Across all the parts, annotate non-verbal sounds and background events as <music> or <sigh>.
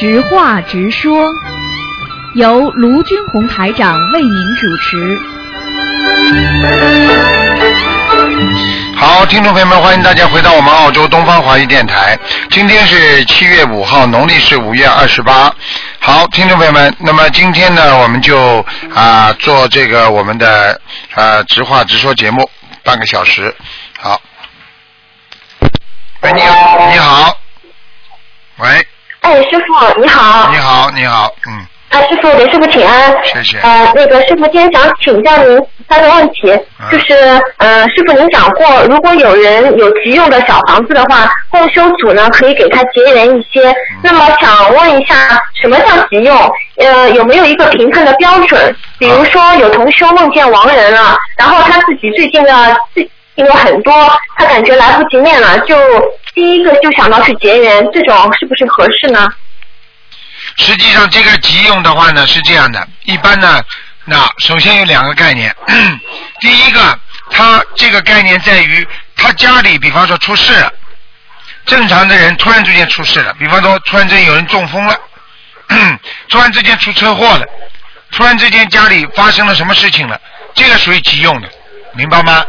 直话直说，由卢军红台长为您主持。好，听众朋友们，欢迎大家回到我们澳洲东方华语电台。今天是七月五号，农历是五月二十八。好，听众朋友们，那么今天呢，我们就啊做这个我们的啊直话直说节目，半个小时。好，喂，你好，你好，喂，哎，师傅你好。你好，你好，嗯，啊，师傅，给师傅请安。谢谢。呃，那个师傅今天想请教您三个问题，嗯就是呃，师傅您讲过，如果有人有急用的小房子的话，共修组呢可以给他结缘一些。嗯那么想问一下，什么叫急用？呃，有没有一个评判的标准？比如说有同修梦见亡人了，然后他自己最近的最因为很多，他感觉来不及念了，就第一个就想到去结缘，这种是不是合适呢？实际上，这个急用的话呢是这样的，一般呢，那首先有两个概念。<clears throat> 第一个，它这个概念在于他家里，比方说出事了，正常的人突然之间出事了，比方说突然之间有人中风了，<clears throat> 突然之间出车祸了，突然之间家里发生了什么事情了，这个属于急用的，明白吗？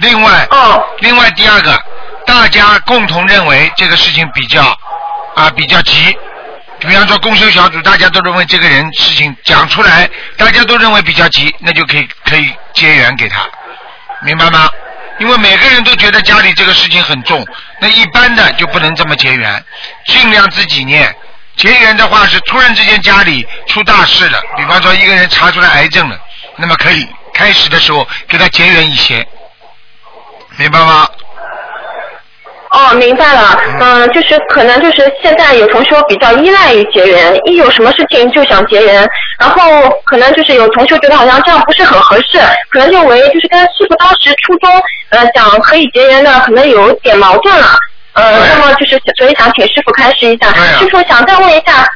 另外，哦。另外第二个，大家共同认为这个事情比较啊比较急，比方说公修小组，大家都认为这个人事情讲出来，大家都认为比较急，那就可以可以结缘给他，明白吗？因为每个人都觉得家里这个事情很重，那一般的就不能这么结缘，尽量自己念。结缘的话是突然之间家里出大事了，比方说一个人查出来癌症了，那么可以开始的时候给他结缘一些，明白吗？哦，明白了。嗯、就是可能就是现在有同学比较依赖于结缘，一有什么事情就想结缘，然后可能就是有同学觉得好像这样不是很合适，可能认为就是跟师傅当时初衷呃想可以结缘的可能有点矛盾了。呃，那么就是所以想请师傅开示一下。师傅想再问一下。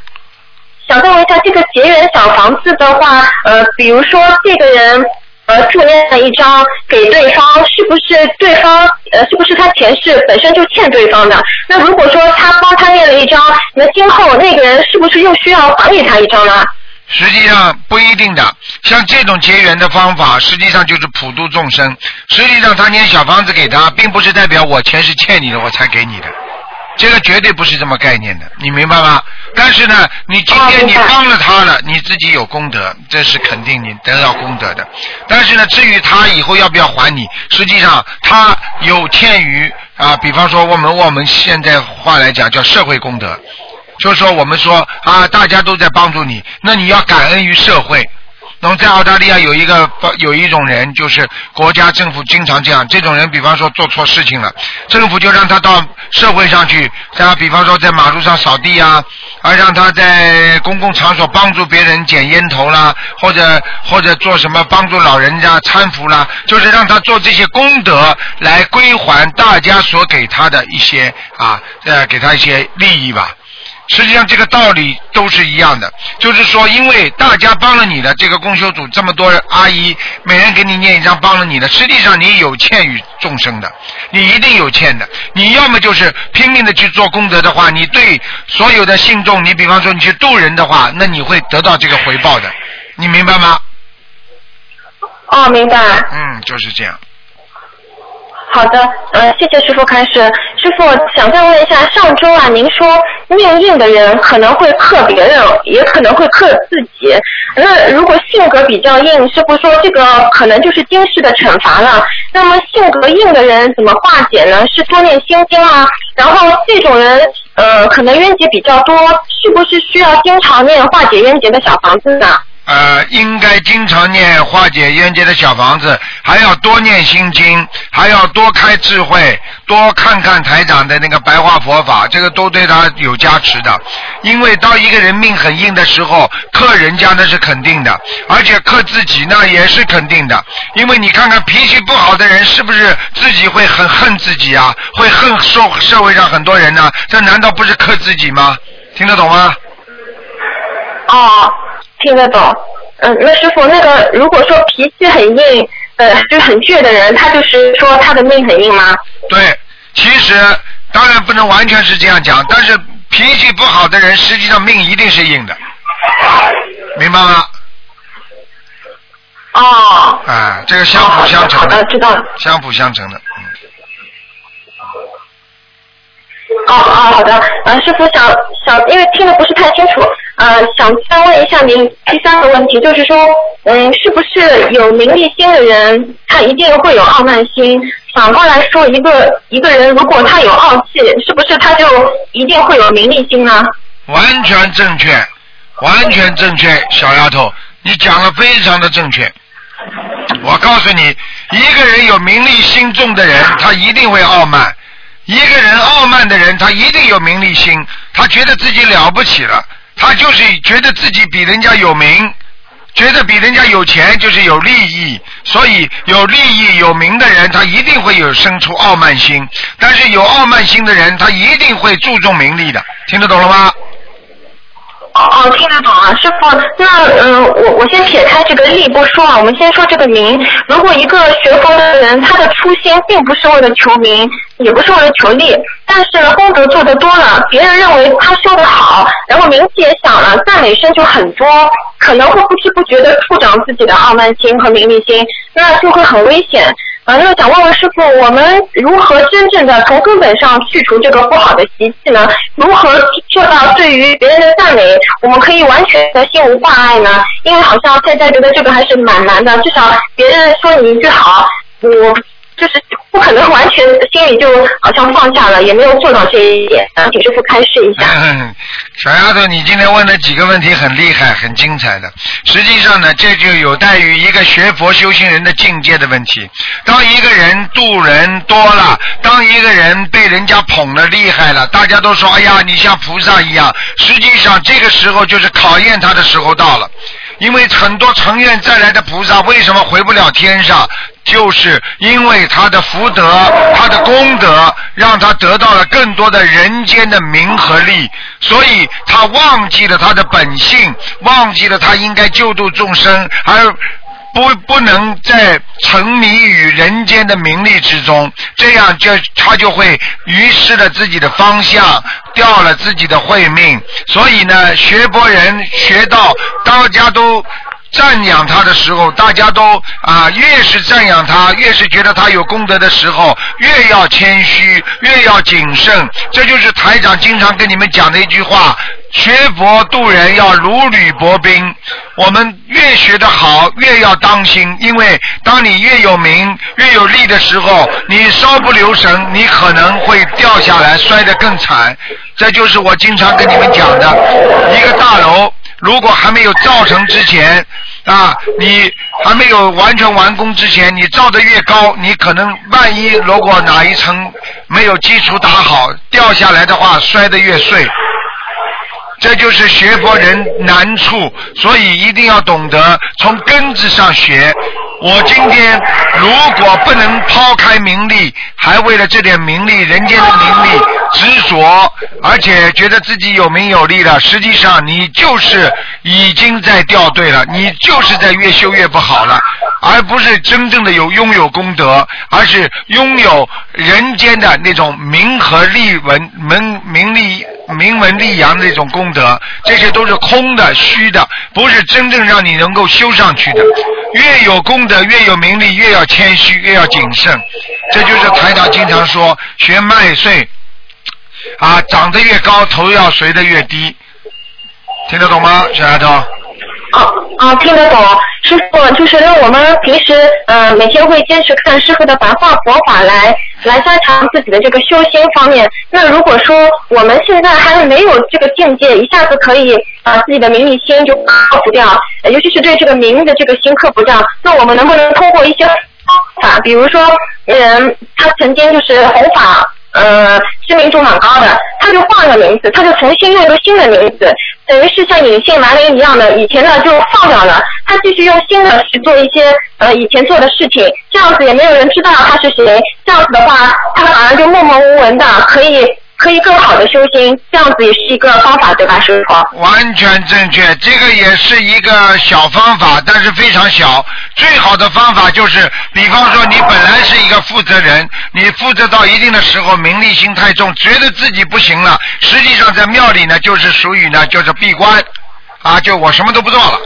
想再问一下，这个结缘小房子的话，呃，比如说这个人呃助念了一张给对方，是不是对方呃是不是他前世本身就欠对方的？那如果说他帮他念了一张，那今后那个人是不是又需要还给他一张呢？实际上不一定的，像这种结缘的方法，实际上就是普度众生。实际上他念小房子给他，并不是代表我前世欠你的，我才给你的，这个绝对不是这么概念的，你明白吗？但是呢，你今天你帮了他了，你自己有功德，这是肯定你得到功德的。但是呢，至于他以后要不要还你，实际上他有欠于啊，比方说我们我们现在话来讲叫社会功德，就是说我们说啊，大家都在帮助你，那你要感恩于社会。在澳大利亚有一个有一种人，就是国家政府经常这样，这种人比方说做错事情了，政府就让他到社会上去，让他比方说在马路上扫地啊，啊让他在公共场所帮助别人捡烟头啦，或者或者做什么帮助老人家搀扶啦，就是让他做这些功德来归还大家所给他的一些啊呃给他一些利益吧。实际上这个道理都是一样的，就是说，因为大家帮了你的这个公修组这么多阿姨，每人给你念一张帮了你的，实际上你有欠于众生的，你一定有欠的。你要么就是拼命的去做功德的话，你对所有的信众，你比方说你去渡人的话，那你会得到这个回报的，你明白吗？哦，明白。嗯，就是这样。好的，呃，谢谢师傅开始。师傅想再问一下，上周啊，您说命硬的人可能会克别人，也可能会克自己。那如果性格比较硬，师傅说这个可能就是今世的惩罚了。那么性格硬的人怎么化解呢？是多念心经啊？然后这种人，呃，可能冤结比较多，是不是需要经常念化解冤结的小房子呢？呃，应该经常念化解冤结的小房子，还要多念心经，还要多开智慧，多看看台长的那个白话佛法，这个都对他有加持的。因为当一个人命很硬的时候，克人家那是肯定的，而且克自己那也是肯定的。因为你看看脾气不好的人，是不是自己会很恨自己啊？会恨社社会上很多人呢、这难道不是克自己吗？听得懂吗？哦，听得懂。嗯，那师傅，那个如果说脾气很硬，呃，就很倔的人，他就是说他的命很硬吗？对，其实当然不能完全是这样讲，但是脾气不好的人，实际上命一定是硬的，明白吗？哦，啊，这个相辅相成好的，知道了。相辅相成的，嗯。哦哦，好的，呃，师傅想想，因为听的不是太清楚，呃，想再问一下您第三个问题，就是说，嗯，是不是有名利心的人，他一定会有傲慢心？反过来说，一个一个人如果他有傲气，是不是他就一定会有名利心呢？完全正确，完全正确，小丫头，你讲的非常的正确。我告诉你，一个人有名利心重的人，他一定会傲慢；一个人傲慢的人，他一定有名利心，他觉得自己了不起了，他就是觉得自己比人家有名，觉得比人家有钱就是有利益，所以有利益有名的人，他一定会有生出傲慢心；但是有傲慢心的人，他一定会注重名利的，听得懂了吗？哦，听得懂啊，师傅。那嗯，我我先撇开这个利不说啊，我们先说这个名。如果一个学佛的人，他的初心并不是为了求名，也不是为了求利，但是，功德做得多了，别人认为他修得好，然后名气也响了，赞美声就很多，可能会不知不觉的助长自己的傲慢心和名利心，那就会很危险。啊，那想问问师傅，我们如何真正的从根本上去除这个不好的习气呢？如何做到对于别人的赞美，我们可以完全的心无挂碍呢？因为好像现在觉得这个还是蛮难的，至少别人说你一句好，我就是不可能完全心里就好像放下了，也没有做到这一点。呃，请师傅开示一下。小丫头，你今天问的几个问题很厉害，很精彩的。实际上呢，这就有待于一个学佛修行人的境界的问题。当一个人度人多了，当一个人被人家捧得厉害了，大家都说：“哎呀，你像菩萨一样。”实际上，这个时候就是考验他的时候到了。因为很多成愿再来的菩萨为什么回不了天上？就是因为他的福德、他的功德，让他得到了更多的人间的名和利，所以他忘记了他的本性，忘记了他应该救度众生，而不不能再沉迷于人间的名利之中，这样就他就会迷失了自己的方向，掉了自己的慧命。所以呢，学博人学到大家都。赞扬他的时候，大家都啊，越是赞扬他，越是觉得他有功德的时候，越要谦虚，越要谨慎。这就是台长经常跟你们讲的一句话：学佛度人要如履薄冰。我们越学得好，越要当心，因为当你越有名、越有利的时候，你稍不留神，你可能会掉下来，摔得更惨。这就是我经常跟你们讲的，一个大楼。如果还没有造成之前，啊，你还没有完全完工之前，你造的越高，你可能万一如果哪一层没有基础打好，掉下来的话，摔得越碎。这就是学佛人难处，所以一定要懂得从根子上学。我今天如果不能抛开名利，还为了这点名利、人间的名利执着，而且觉得自己有名有利了，实际上你就是已经在掉队了，你就是在越修越不好了，而不是真正的有拥有功德，而是拥有人间的那种名和利文名名利名门利扬的一种功德，这些都是空的、虚的，不是真正让你能够修上去的。越有功德，越有名利，越要谦虚，越要谨慎。这就是台长经常说，学麦穗啊，长得越高，头要垂得越低。听得懂吗，小丫头？哦哦，听得懂。师傅，就是那我们平时呃每天会坚持看师傅的白话佛法来来加强自己的这个修心方面。那如果说我们现在还没有这个境界，一下子可以把自己的名利心就克服掉，尤其是对这个名的这个心克服掉，那我们能不能通过一些方法，比如说嗯，他曾经就是弘法。呃，知名度蛮高的，他就换了名字，他就重新用一个新的名字，等于是像隐姓埋名一样的，以前的就放掉了，他继续用新的去做一些呃以前做的事情，这样子也没有人知道他是谁，这样子的话，他反而就默默无闻的可以可以更好的修心，这样子也是一个方法，对吧，师傅？完全正确，这个也是一个小方法，但是非常小。最好的方法就是，比方说你本来是一个负责人，你负责到一定的时候，名利心太重，觉得自己不行了，实际上在庙里呢，就是属于呢，就是闭关，啊，就我什么都不做了。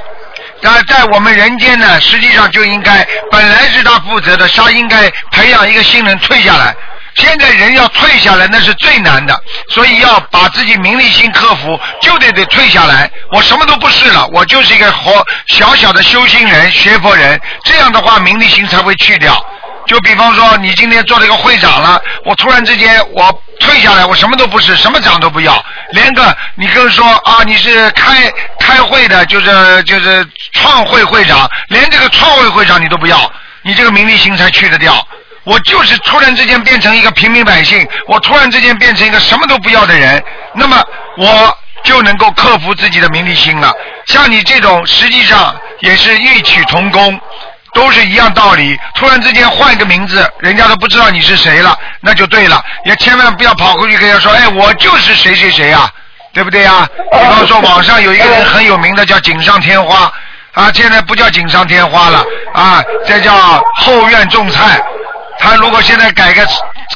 那在我们人间呢，实际上就应该本来是他负责的，他应该培养一个新人退下来。现在人要退下来，那是最难的，所以要把自己名利心克服，就得得退下来。我什么都不是了，我就是一个活小小的修心人、学佛人，这样的话名利心才会去掉。就比方说，你今天做了一个会长了，我突然之间我退下来，我什么都不是，什么长都不要，连个你跟说啊你是开开会的，就是就是创会会长，连这个创会会长你都不要，你这个名利心才去得掉。我就是突然之间变成一个平民百姓，我突然之间变成一个什么都不要的人，那么我就能够克服自己的名利心了。像你这种，实际上也是异曲同工，都是一样道理。突然之间换一个名字，人家都不知道你是谁了，那就对了。也千万不要跑过去跟人家说，哎，我就是谁谁谁啊，对不对呀？比方说网上有一个人很有名的叫锦上添花。啊，现在不叫锦上添花了啊，这叫后院种菜。他如果现在改个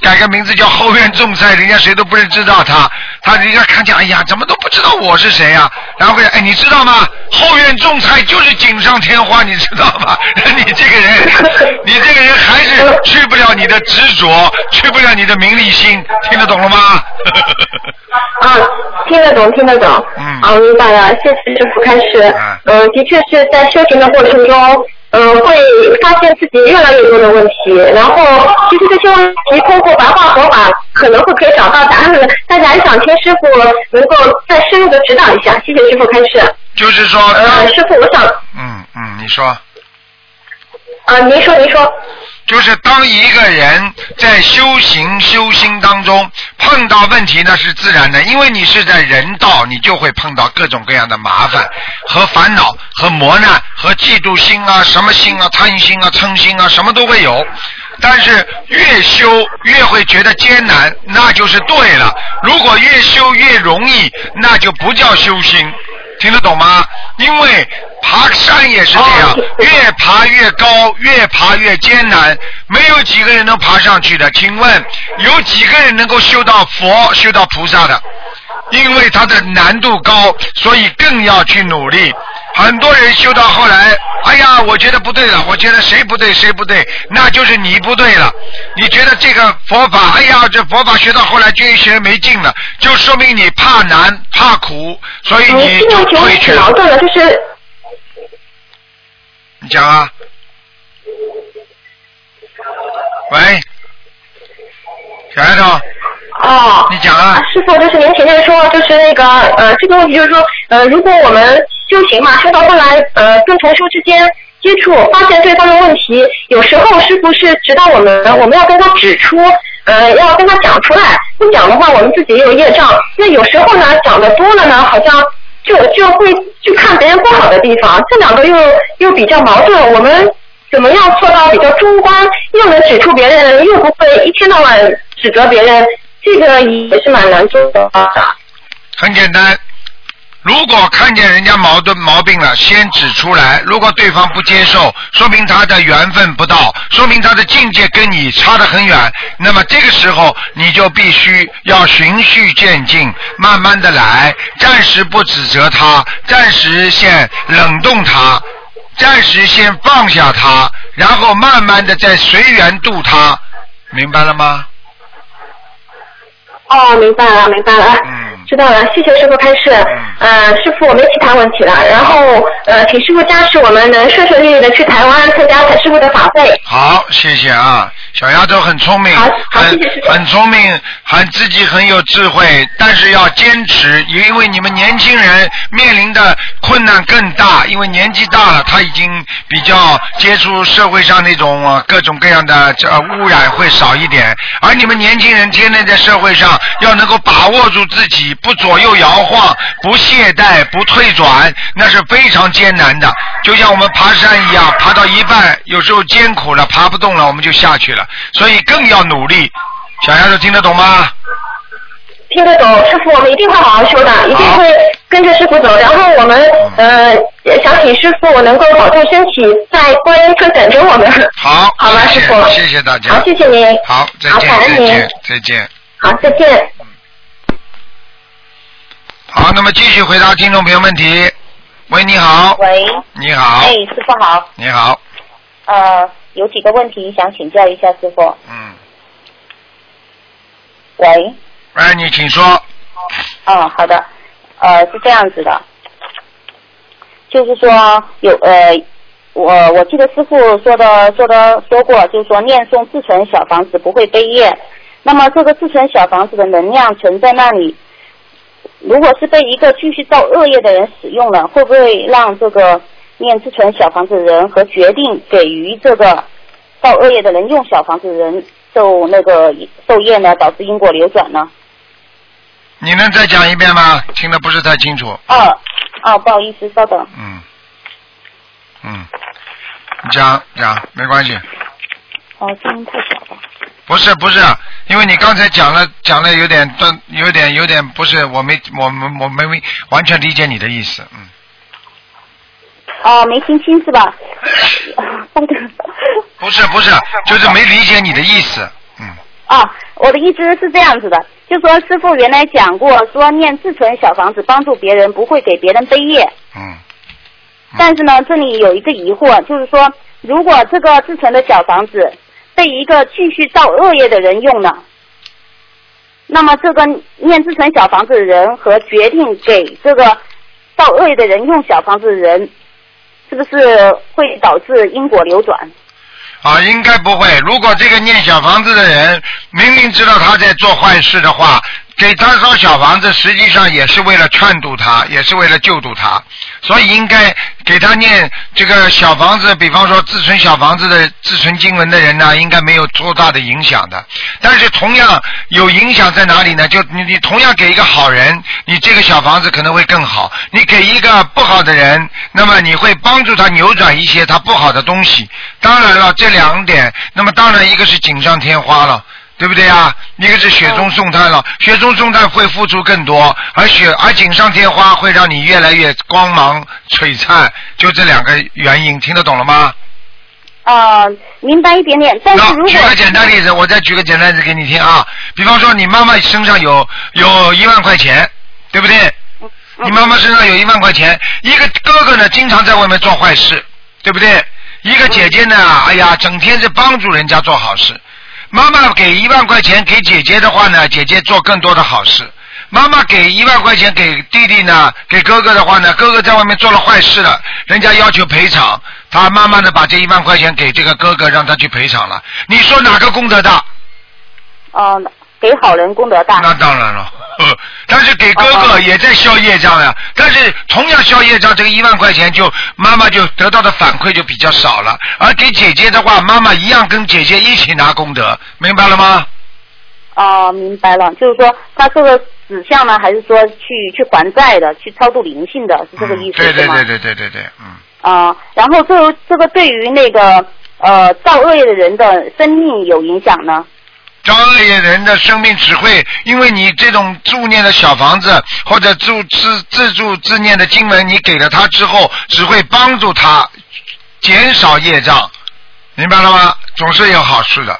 改个名字叫后院种菜，人家谁都不认知道他。他人家看见，哎呀，怎么都不知道我是谁呀、然后会哎，你知道吗？后院种菜就是锦上添花，你知道吗？<laughs> 你这个人，<laughs> 你这个人还是去不了你的执着，去不了你的名利心，听得懂了吗？<laughs> 啊，听得懂，听得懂。嗯啊，明白了，谢谢师傅开始。啊嗯、的确是在修行的过程中，嗯、会发现自己越来越多的问题，然后其实这些问题通过白话佛法可能会可以找到答案的，但是还想听师傅能够再深入的指导一下。谢谢师傅开始。就是说，呃，师傅，我想，嗯嗯，你说。啊，您说，您说。就是当一个人在修行修心当中碰到问题，那是自然的，因为你是在人道，你就会碰到各种各样的麻烦和烦恼和磨难和嫉妒心啊、什么心啊、贪心啊、嗔心啊，什么都会有。但是越修越会觉得艰难，那就是对了。如果越修越容易，那就不叫修心。听得懂吗？因为爬山也是这样哦，越爬越高，越爬越艰难，没有几个人能爬上去的。请问，有几个人能够修到佛、修到菩萨的？因为它的难度高，所以更要去努力。很多人修到后来，哎呀，我觉得不对了，我觉得谁不对谁不对，那就是你不对了。你觉得这个佛法，哎呀，这佛法学到后来就学没劲了，就说明你怕难怕苦，所以嗯，你就退去了矛。盾的，就是你讲啊。喂，小丫头，哦。你讲啊。师傅，就是您前面说，就是那个呃，这个问题就是说，呃，如果我们修行嘛，修到后来，呃，跟同修之间接触，发现对方的问题，有时候师傅是指导我们，我们要跟他指出，呃，要跟他讲出来，不讲的话，我们自己也有业障。那有时候呢，讲的多了呢，好像就就会去看别人不好的地方，这两个又又比较矛盾，我们。怎么样做到比较中观，又能指出别人，又不会一天到晚指责别人，这个也是蛮难做的。很简单，如果看见人家矛盾毛病了，先指出来。如果对方不接受，说明他的缘分不到，说明他的境界跟你差得很远。那么这个时候，你就必须要循序渐进，慢慢的来，暂时不指责他，暂时先冷冻他。暂时先放下他，然后慢慢的再随缘度他，明白了吗？哦，明白了，明白了。嗯知道了，谢谢师傅开示。呃，师傅，我没其他问题了。然后，呃，请师傅加持我们能顺顺利利的去台湾参加陈师傅的法会。好，谢谢啊，小丫头很聪明，好好很谢谢师傅很聪明，很自己很有智慧，但是要坚持，因为你们年轻人面临的困难更大，因为年纪大了，他已经比较接触社会上那种呃各种各样的呃污染会少一点，而你们年轻人天天在社会上要能够把握住自己，不左右摇晃，不懈怠，不退转，那是非常艰难的。就像我们爬山一样，爬到一半，有时候艰苦了，爬不动了，我们就下去了，所以更要努力。小丫头听得懂吗？听得懂，师傅，我们一定会好好修的，一定会跟着师傅走。然后我们呃想请师傅能够保重身体，在观音村等着我们。好，好吧，师谢傅。谢谢大家。好，谢谢您。好，再，见，再见。，再见。好，再见。好，那么继续回答听众朋友问题。喂，你好，喂，你好。哎，，师傅好，你好，呃，有几个问题想请教一下师傅。嗯，喂，哎，你请说。嗯，好的，呃，是这样子的，就是说有呃，我我记得师傅说的说的说过，就是说念诵自存小房子不会背业，那么这个自存小房子的能量存在那里，如果是被一个继续造恶业的人使用了，会不会让这个念自存小房子的人和决定给予这个造恶业的人用小房子的人受那个受业呢，导致因果流转呢？你能再讲一遍吗？听得不是太清楚。哦哦，不好意思，稍等。嗯，嗯，你讲讲没关系。哦，声音太小了。不是不是，因为你刚才讲了讲了有点断，有点有点不是，我没我我我没没完全理解你的意思，嗯。哦，没听清是吧？<laughs> 不是不是，就是没理解你的意思，嗯。啊，我的意思是这样子的，就说师傅原来讲过，说念自存小房子帮助别人，不会给别人背业。嗯。但是呢，这里有一个疑惑，就是说，如果这个自存的小房子被一个继续造恶业的人用了，那么这个念自成小房子的人和决定给这个造恶业的人用小房子的人，是不是会导致因果流转？啊，应该不会。如果这个念小房子的人明明知道他在做坏事的话，给他烧小房子，实际上也是为了劝度他，也是为了救度他，所以应该给他念这个小房子。比方说自存小房子的自存经文的人呢，应该没有多大的影响的。但是同样有影响在哪里呢？就你你同样给一个好人，你这个小房子可能会更好；你给一个不好的人，那么你会帮助他扭转一些他不好的东西。当然了，这两点，那么当然一个是锦上添花了。对不对啊？一个是雪中送炭了，雪中送炭会付出更多，而雪而锦上添花会让你越来越光芒璀璨，就这两个原因，听得懂了吗？啊、明白一点点。但是如果举个简单例子，我再举个简单例子给你听啊。比方说，你妈妈身上有有一万块钱，对不对？你妈妈身上有一万块钱，一个哥哥呢，经常在外面做坏事，对不对？一个姐姐呢，哎呀，整天是帮助人家做好事。妈妈给一万块钱给姐姐的话呢，姐姐做更多的好事。妈妈给一万块钱给弟弟呢，给哥哥的话呢，哥哥在外面做了坏事了，人家要求赔偿，他慢慢的把这一万块钱给这个哥哥，让他去赔偿了。你说哪个功德大？哦、给好人功德大。那当然了，呵 <laughs> 但是给哥哥也在消业障呀。但是同样消业障，这个一万块钱就妈妈就得到的反馈就比较少了，而给姐姐的话，妈妈一样跟姐姐一起拿功德，明白了吗？哦、明白了，就是说他这个指向呢，还是说去去还债的，去超度灵性的，是这个意思，对对？对对对对对，嗯。啊、然后这这个对于那个呃造恶业的人的生命有影响呢？造恶业人的生命只会因为你这种助念的小房子或者助自自助自念的经文，你给了他之后，只会帮助他减少业障，明白了吗？总是有好处的。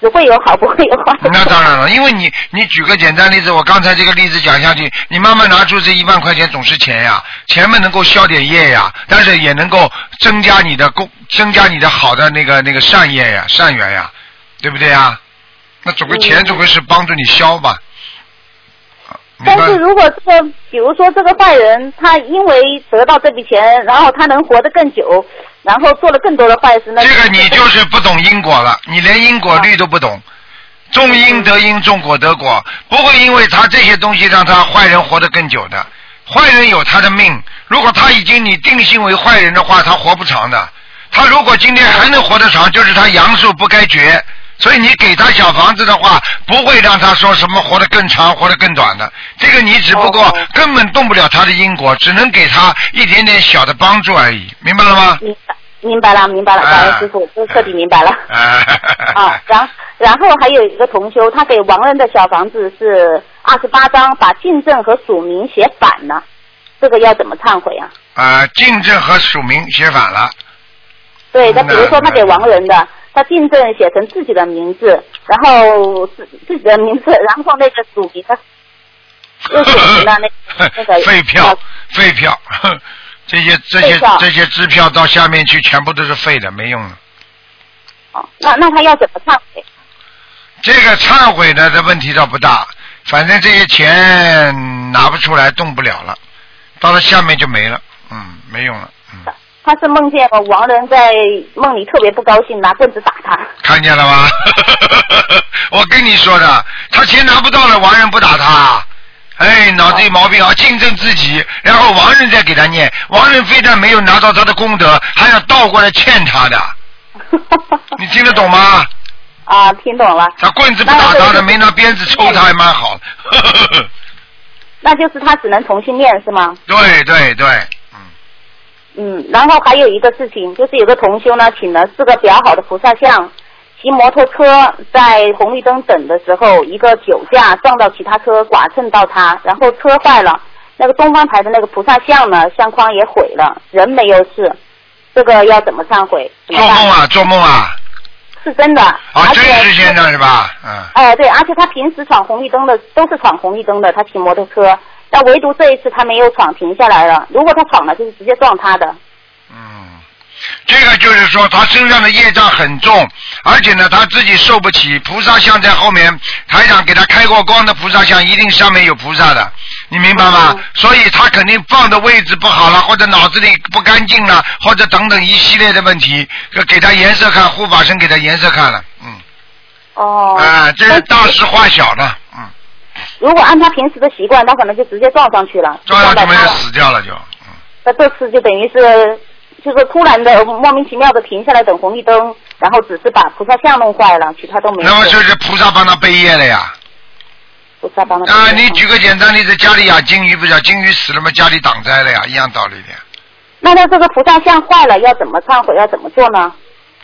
只会有好，不会有坏。那当然了，因为你你举个简单例子，我刚才这个例子讲下去，你慢慢拿出这一万块钱总是钱呀，钱嘛能够消点业呀，但是也能够增加你的功，增加你的好的那个那个善业呀、善缘呀，对不对啊？那总归钱嗯总归是帮助你消吧。但是如果这个，比如说这个坏人，他因为得到这笔钱，然后他能活得更久，然后做了更多的坏事，那这个你就是不懂因果了，你连因果律都不懂。种因得因，种果得果，不会因为他这些东西让他坏人活得更久的。坏人有他的命，如果他已经你定性为坏人的话，他活不长的。他如果今天还能活得长，就是他阳寿不该绝。所以你给他小房子的话，不会让他说什么活得更长、活得更短的。这个你只不过哦根本动不了他的因果，只能给他一点点小的帮助而已，明白了吗？明白明白了，明白了，啊感恩师傅，这彻底明白了。啊啊，然然后还有一个同修，他给亡人的小房子是二十八张，把进证和署名写反了，这个要怎么忏悔啊？啊，进证和署名写反了，对，他嗯比如说他给亡人的，他订正写成自己的名字，然后自自己的名字，然后那个署名他 <laughs> 又写成了那 <laughs> 那个废票，废票，<laughs> 这些这些这些支票到下面去全部都是废的，没用了。哦，那那他要怎么忏悔？这个忏悔呢这问题倒不大，反正这些钱拿不出来，动不了了，到了下面就没了，嗯，没用了，嗯，他是梦见亡人在梦里特别不高兴，拿棍子打他。看见了吗？<laughs> 我跟你说的，他钱拿不到了，亡人不打他。哎，脑子有毛病啊！竞争自己，然后亡人再给他念，亡人非但没有拿到他的功德，还要倒过来欠他的，<laughs> 你听得懂吗？啊，听懂了。他棍子不打他的，没拿鞭子抽他还蛮好。<laughs> 那就是他只能重新念是吗？对对对，嗯，然后还有一个事情，就是有个同修呢，请了四个比较好的菩萨像，骑摩托车在红绿灯等的时候，一个酒驾撞到其他车，剐蹭到他，然后车坏了，那个东方台的那个菩萨像呢，相框也毁了，人没有事，这个要怎么忏悔？做梦啊，做梦啊，是真的，啊，真实现象是吧？嗯，哎，对，而且他平时闯红绿灯的都是闯红绿灯的，他骑摩托车，但唯独这一次他没有闯，停下来了。如果他闯了，就是直接撞他的。嗯，这个就是说他身上的业障很重，而且呢他自己受不起。菩萨像在后面，台长给他开过光的菩萨像，一定上面有菩萨的，你明白吗？所以他肯定放的位置不好了，或者脑子里不干净了，或者等等一系列的问题，给他颜色看，护法神给他颜色看了，嗯，哦。啊，这是大事化小了，嗯，如果按他平时的习惯，他可能就直接撞上去了，撞上去没人到他了。死掉了就，那这次就等于是，就是突然的莫名其妙的停下来等红绿灯，然后只是把菩萨像弄坏了，其他都没有。那么就是菩萨帮他背业了呀。菩萨帮他。啊，你举个简单例子，家里养金鱼不是啊金鱼死了嘛，家里挡灾了呀，一样道理的呀。那他这个菩萨像坏了，要怎么忏悔？要怎么做呢？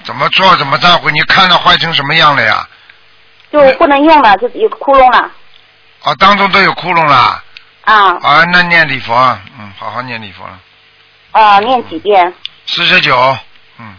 怎么做怎么忏悔？你看到坏成什么样了呀？就不能用了，就有个窟窿了啊，当中都有窟窿了。啊啊，那念礼佛，嗯，好好念礼佛了。啊！念几遍？四十九，嗯，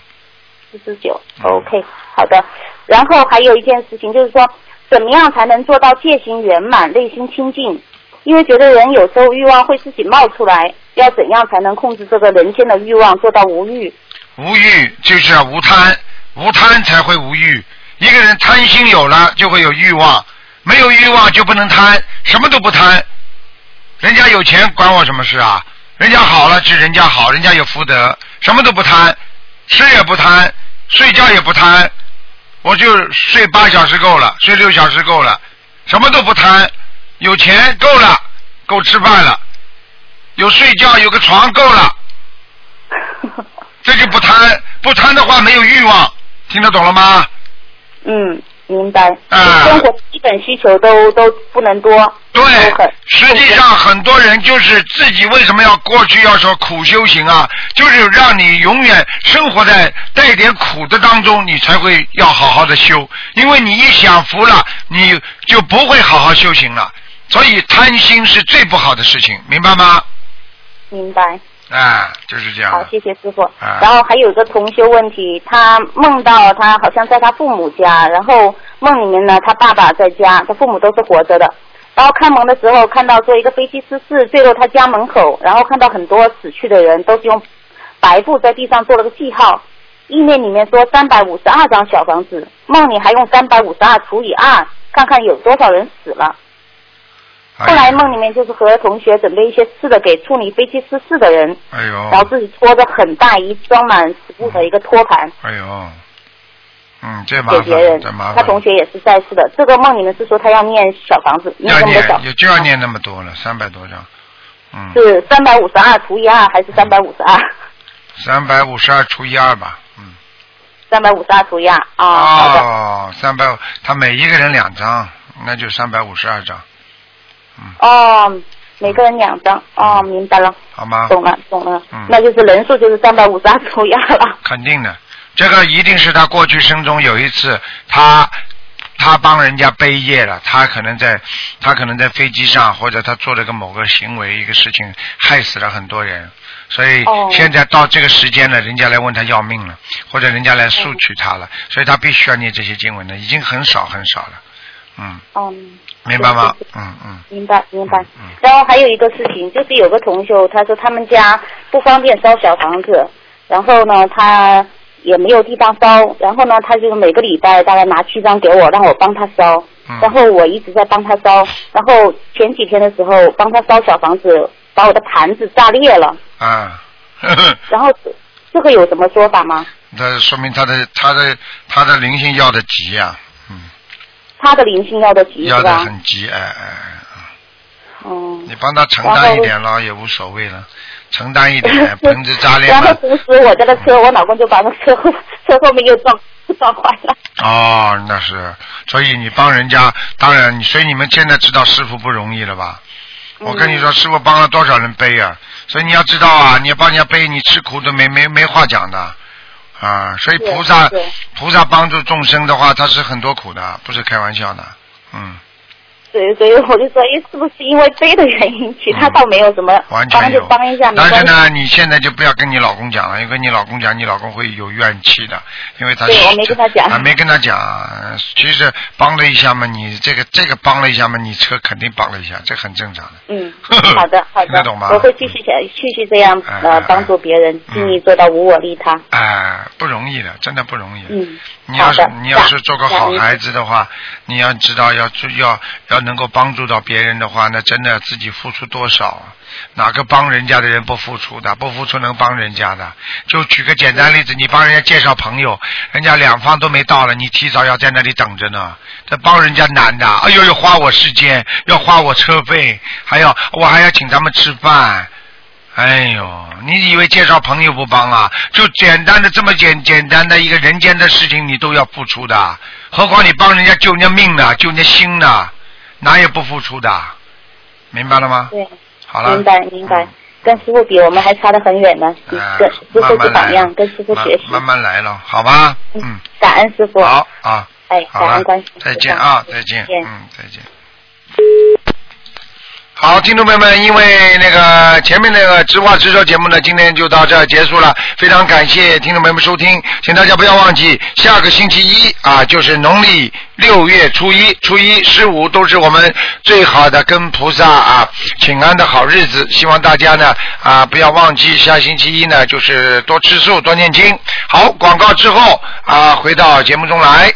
四十九。OK，好的。然后还有一件事情，就是说，怎么样才能做到戒心圆满、内心清净？因为觉得人有时候欲望会自己冒出来，要怎样才能控制这个人间的欲望，做到无欲？无欲就是要无贪，无贪才会无欲。一个人贪心有了，就会有欲望；没有欲望就不能贪，什么都不贪。人家有钱管我什么事啊？人家好了是人家好，人家有福德，什么都不贪，吃也不贪，睡觉也不贪，我就睡八小时够了，睡六小时够了，什么都不贪，有钱够了，够吃饭了，有睡觉有个床够了，<laughs> 这就不贪，不贪的话没有欲望，听得懂了吗？嗯，明白。啊生活基本需求都都不能多。对，实际上很多人就是自己为什么要过去要说苦修行啊，就是让你永远生活在带点苦的当中，你才会要好好的修，因为你一享福了，你就不会好好修行了。所以贪心是最不好的事情，明白吗？明白。啊，就是这样好，谢谢师傅。啊然后还有一个同修问题，他梦到他好像在他父母家，然后梦里面呢，他爸爸在家，他父母都是活着的。然后开门的时候看到说一个飞机失事坠落他家门口，然后看到很多死去的人都是用白布在地上做了个记号。意念里面说三百五十二张小房子，梦里还用三百五十二除以二，看看有多少人死了。后来梦里面就是和同学准备一些吃的给处理飞机失事的人，哎呦，然后自己拖着很大一装满食物的一个托盘哎呦，嗯，这麻烦，给别人这麻。烦。他同学也是在世的。这个梦里面是说他要念小房子，念要这么多小念，也就要念那么多了，三百多张，嗯，是三百五十二除以二还是三百五十二？三百五十二除以二吧，嗯。三百五十二除以二啊，哦，三百，他每一个人两张，那就三百五十二张。哦，每个人两张。哦，明白了，好吗？懂了，懂了。嗯那就是人数就是三百五十二出压了。肯定的，这个一定是他过去生中有一次他。他帮人家背业了，他可能在，他可能在飞机上，或者他做了个某个行为，一个事情害死了很多人，所以哦现在到这个时间了，人家来问他要命了，或者人家来索取他了，所以他必须要念这些经文的，已经很少很少了，嗯，嗯，明白吗？嗯嗯，明白明白。嗯然后还有一个事情，就是有个同学，他说他们家不方便烧小房子，然后呢，他也没有地方烧，然后呢，他就每个礼拜大概拿七张给我，让我帮他烧，嗯。然后我一直在帮他烧，然后前几天的时候帮他烧小房子，把我的盘子炸裂了，啊，呵 <laughs> 呵然后这个有什么说法吗？那说明他的他的他的灵性要的急呀、嗯，他的灵性要的急要的吧？很急，哎哎哎。嗯。你帮他承担一点了，也无所谓了，承担一点，<laughs> 盆子炸裂然后嘛。同时我家的车，我老公就把那车后 <laughs> 车后面又撞撞坏了。哦，那是，所以你帮人家，当然，你所以你们现在知道师傅不容易了吧？我跟你说，师傅帮了多少人背啊！所以你要知道啊，你要帮人家背，你吃苦都没没没话讲的啊！所以菩萨菩萨帮助众生的话，他是很多苦的，不是开玩笑的。嗯，对，所以我就说，哎，是不是因为背的原因？其他倒没有什么，完全就。帮一下。但是呢，你现在就不要跟你老公讲了，因为跟你老公讲，你老公会有怨气的，因为他是对我没跟他讲啊，没跟他讲。其实帮了一下嘛，你这个这个帮了一下嘛，你车肯定帮了一下，这很正常的。嗯，好的好的听得懂吗，我会继续想继续这样哎呃哎帮助别人，嗯尽力做到无我利他。哎，不容易的，真的不容易。嗯，你要是你要是做个好孩子的话，你要知道要做要要能够帮助到别人的话，那真的自己付出多少啊？哪个帮人家的人不付出的？不付出能帮人家的？就举个简单例子，你帮人家介绍朋友，人家两方都没到了，你提早要在那里等着呢。这帮人家难的，哎呦，要花我时间，要花我车费，还要我还要请他们吃饭。哎呦，你以为介绍朋友不帮啊？就简单的这么简简单的一个人间的事情，你都要付出的。何况你帮人家救人家命呢，救人家心呢，哪有不付出的？明白了吗？对，好了。明白明白。跟师傅比，我们还差得很远呢。嗯。跟哎师傅是榜样，跟师傅学习。慢慢慢来了，好吧？嗯。感恩师傅。好啊。哎，感恩关心。再见啊，再见。见嗯，再见。好，听众朋友们，因为那个前面那个直话直说节目呢，今天就到这结束了。非常感谢听众朋友们收听，请大家不要忘记，下个星期一啊，就是农历六月初一、初一、十五，都是我们最好的跟菩萨啊请安的好日子。希望大家呢啊不要忘记，下星期一呢就是多吃素、多念经。好，广告之后啊，回到节目中来。